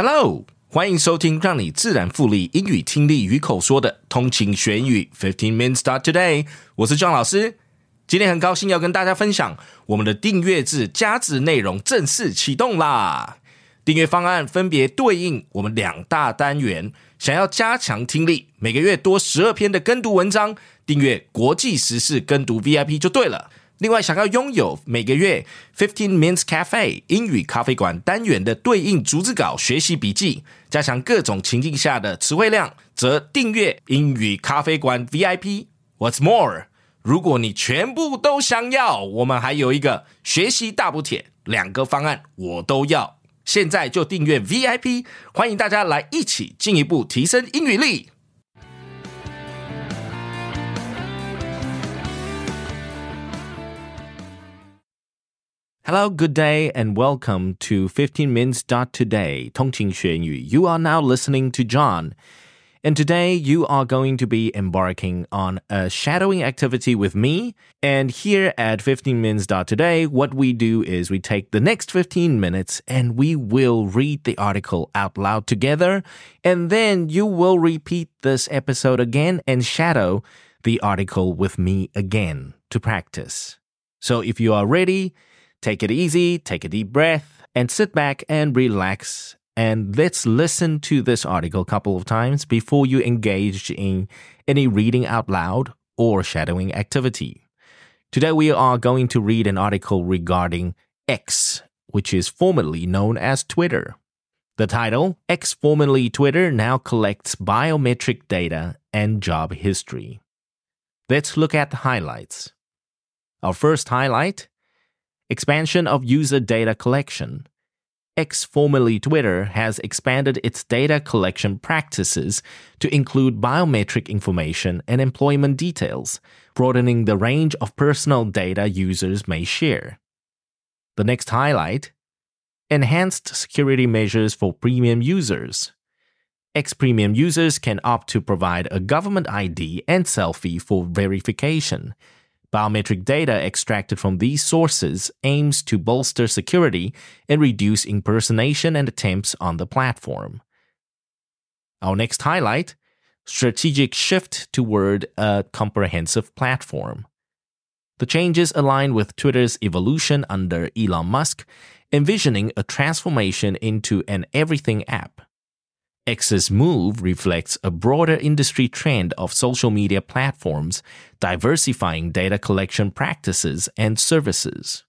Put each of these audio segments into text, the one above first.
Hello，欢迎收听让你自然复利英语听力与口说的通勤学英语 Fifteen Minutes Start Today。我是庄老师，今天很高兴要跟大家分享我们的订阅制加值内容正式启动啦！订阅方案分别对应我们两大单元，想要加强听力，每个月多十二篇的跟读文章，订阅国际时事跟读 VIP 就对了。另外，想要拥有每个月 Fifteen Minutes Cafe 英语咖啡馆单元的对应逐字稿学习笔记，加强各种情境下的词汇量，则订阅英语咖啡馆 VIP。What's more？如果你全部都想要，我们还有一个学习大补贴，两个方案我都要。现在就订阅 VIP，欢迎大家来一起进一步提升英语力。Hello, good day, and welcome to 15 Minutes Today, 通勤学英语. You are now listening to John. And today you are going to be embarking on a shadowing activity with me. And here at 15 Minutes Today, what we do is we take the next 15 minutes and we will read the article out loud together. And then you will repeat this episode again and shadow the article with me again to practice. So if you are ready, Take it easy, take a deep breath, and sit back and relax. And let's listen to this article a couple of times before you engage in any reading out loud or shadowing activity. Today we are going to read an article regarding X, which is formerly known as Twitter. The title X, formerly Twitter, now collects biometric data and job history. Let's look at the highlights. Our first highlight Expansion of user data collection. X, formerly Twitter, has expanded its data collection practices to include biometric information and employment details, broadening the range of personal data users may share. The next highlight Enhanced security measures for premium users. X Premium users can opt to provide a government ID and selfie for verification Biometric data extracted from these sources aims to bolster security and reduce impersonation and attempts on the platform. Our next highlight strategic shift toward a comprehensive platform. The changes align with Twitter's evolution under Elon Musk, envisioning a transformation into an everything app. X's move reflects a broader industry trend of social media platforms diversifying data collection practices and services.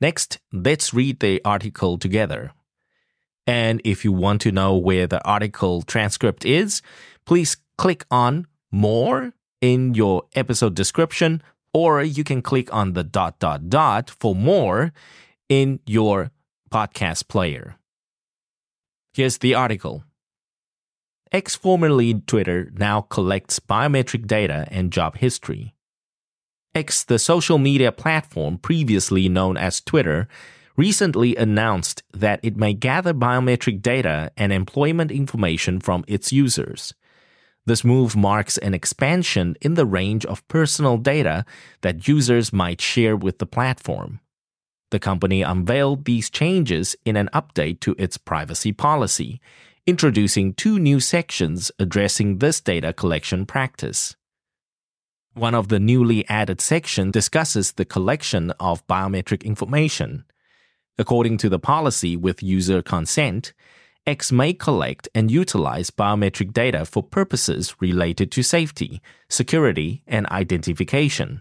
Next, let's read the article together. And if you want to know where the article transcript is, please click on More in your episode description, or you can click on the dot dot dot for more in your podcast player. Here's the article. X, formerly Twitter, now collects biometric data and job history. X, the social media platform previously known as Twitter, recently announced that it may gather biometric data and employment information from its users. This move marks an expansion in the range of personal data that users might share with the platform. The company unveiled these changes in an update to its privacy policy, introducing two new sections addressing this data collection practice. One of the newly added sections discusses the collection of biometric information. According to the policy with user consent, X may collect and utilize biometric data for purposes related to safety, security, and identification.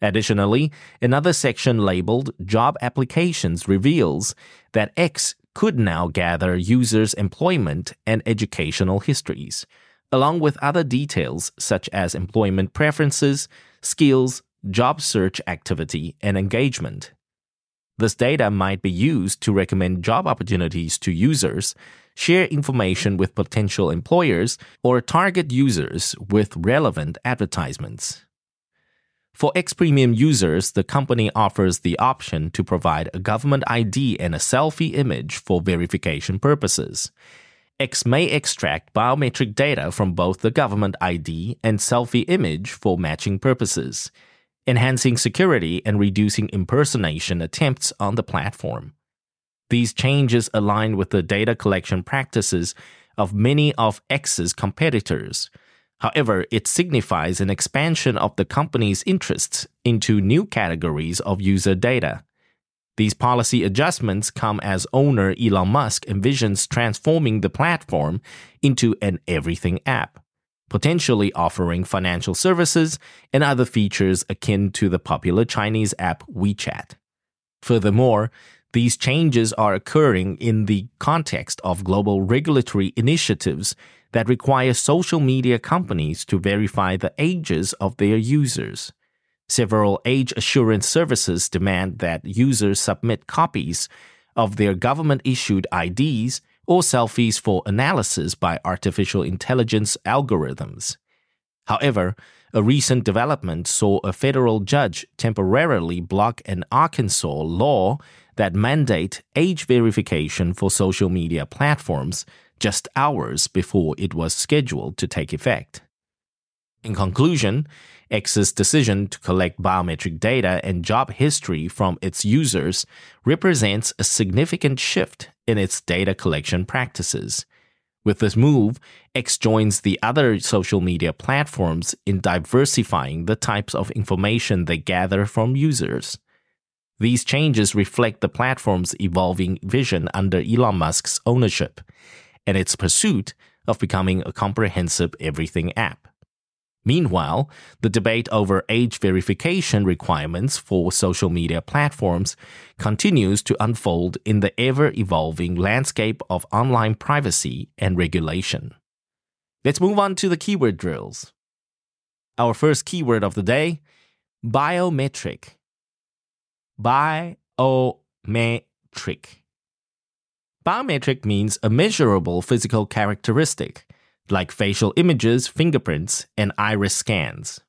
Additionally, another section labeled Job Applications reveals that X could now gather users' employment and educational histories, along with other details such as employment preferences, skills, job search activity, and engagement. This data might be used to recommend job opportunities to users, share information with potential employers, or target users with relevant advertisements. For X Premium users, the company offers the option to provide a government ID and a selfie image for verification purposes. X may extract biometric data from both the government ID and selfie image for matching purposes, enhancing security and reducing impersonation attempts on the platform. These changes align with the data collection practices of many of X's competitors. However, it signifies an expansion of the company's interests into new categories of user data. These policy adjustments come as owner Elon Musk envisions transforming the platform into an everything app, potentially offering financial services and other features akin to the popular Chinese app WeChat. Furthermore, these changes are occurring in the context of global regulatory initiatives that require social media companies to verify the ages of their users. Several age assurance services demand that users submit copies of their government issued IDs or selfies for analysis by artificial intelligence algorithms. However, a recent development saw a federal judge temporarily block an Arkansas law that mandate age verification for social media platforms just hours before it was scheduled to take effect. In conclusion, X's decision to collect biometric data and job history from its users represents a significant shift in its data collection practices. With this move, X joins the other social media platforms in diversifying the types of information they gather from users. These changes reflect the platform's evolving vision under Elon Musk's ownership and its pursuit of becoming a comprehensive everything app. Meanwhile, the debate over age verification requirements for social media platforms continues to unfold in the ever evolving landscape of online privacy and regulation. Let's move on to the keyword drills. Our first keyword of the day biometric. Biometric. Biometric means a measurable physical characteristic like facial images, fingerprints, and iris scans.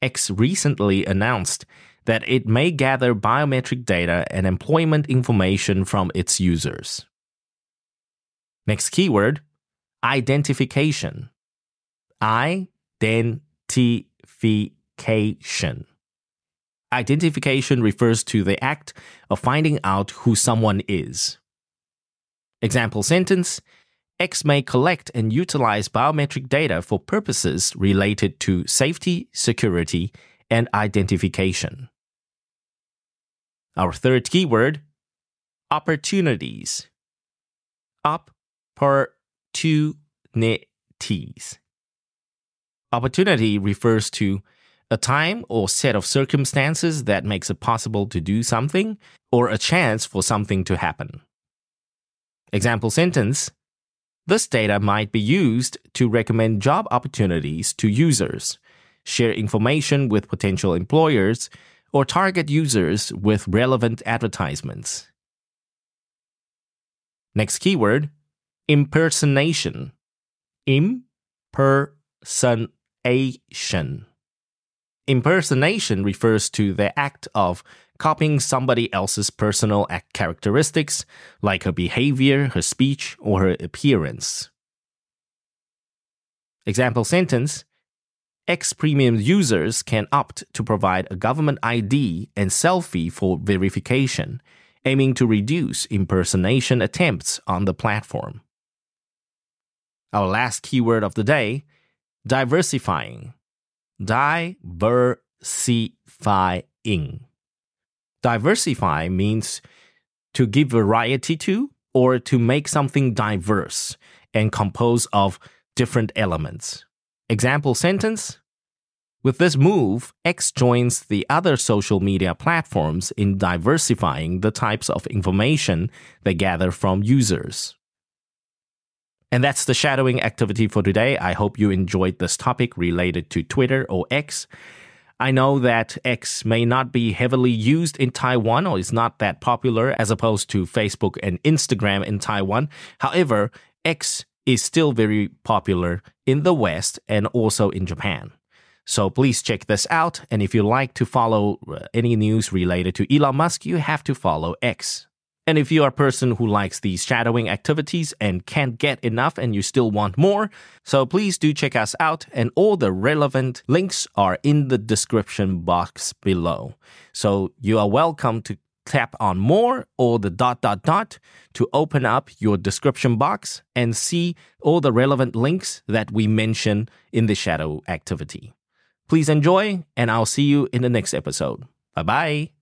X recently announced that it may gather biometric data and employment information from its users. Next keyword identification. Identification. Identification refers to the act of finding out who someone is. Example sentence X may collect and utilize biometric data for purposes related to safety, security, and identification. Our third keyword opportunities. Opportunities. Opportunity refers to a time or set of circumstances that makes it possible to do something or a chance for something to happen. Example sentence this data might be used to recommend job opportunities to users, share information with potential employers, or target users with relevant advertisements. Next keyword impersonation. Impersonation. Impersonation refers to the act of copying somebody else's personal characteristics, like her behavior, her speech, or her appearance. Example sentence X Premium users can opt to provide a government ID and selfie for verification, aiming to reduce impersonation attempts on the platform. Our last keyword of the day diversifying. Diversifying. Diversify means to give variety to or to make something diverse and composed of different elements. Example sentence With this move, X joins the other social media platforms in diversifying the types of information they gather from users. And that's the shadowing activity for today. I hope you enjoyed this topic related to Twitter or X. I know that X may not be heavily used in Taiwan or is not that popular as opposed to Facebook and Instagram in Taiwan. However, X is still very popular in the West and also in Japan. So please check this out. And if you like to follow uh, any news related to Elon Musk, you have to follow X. And if you're a person who likes these shadowing activities and can't get enough and you still want more, so please do check us out, and all the relevant links are in the description box below. So you are welcome to tap on more or the dot dot dot to open up your description box and see all the relevant links that we mention in the shadow activity. Please enjoy, and I'll see you in the next episode. Bye bye.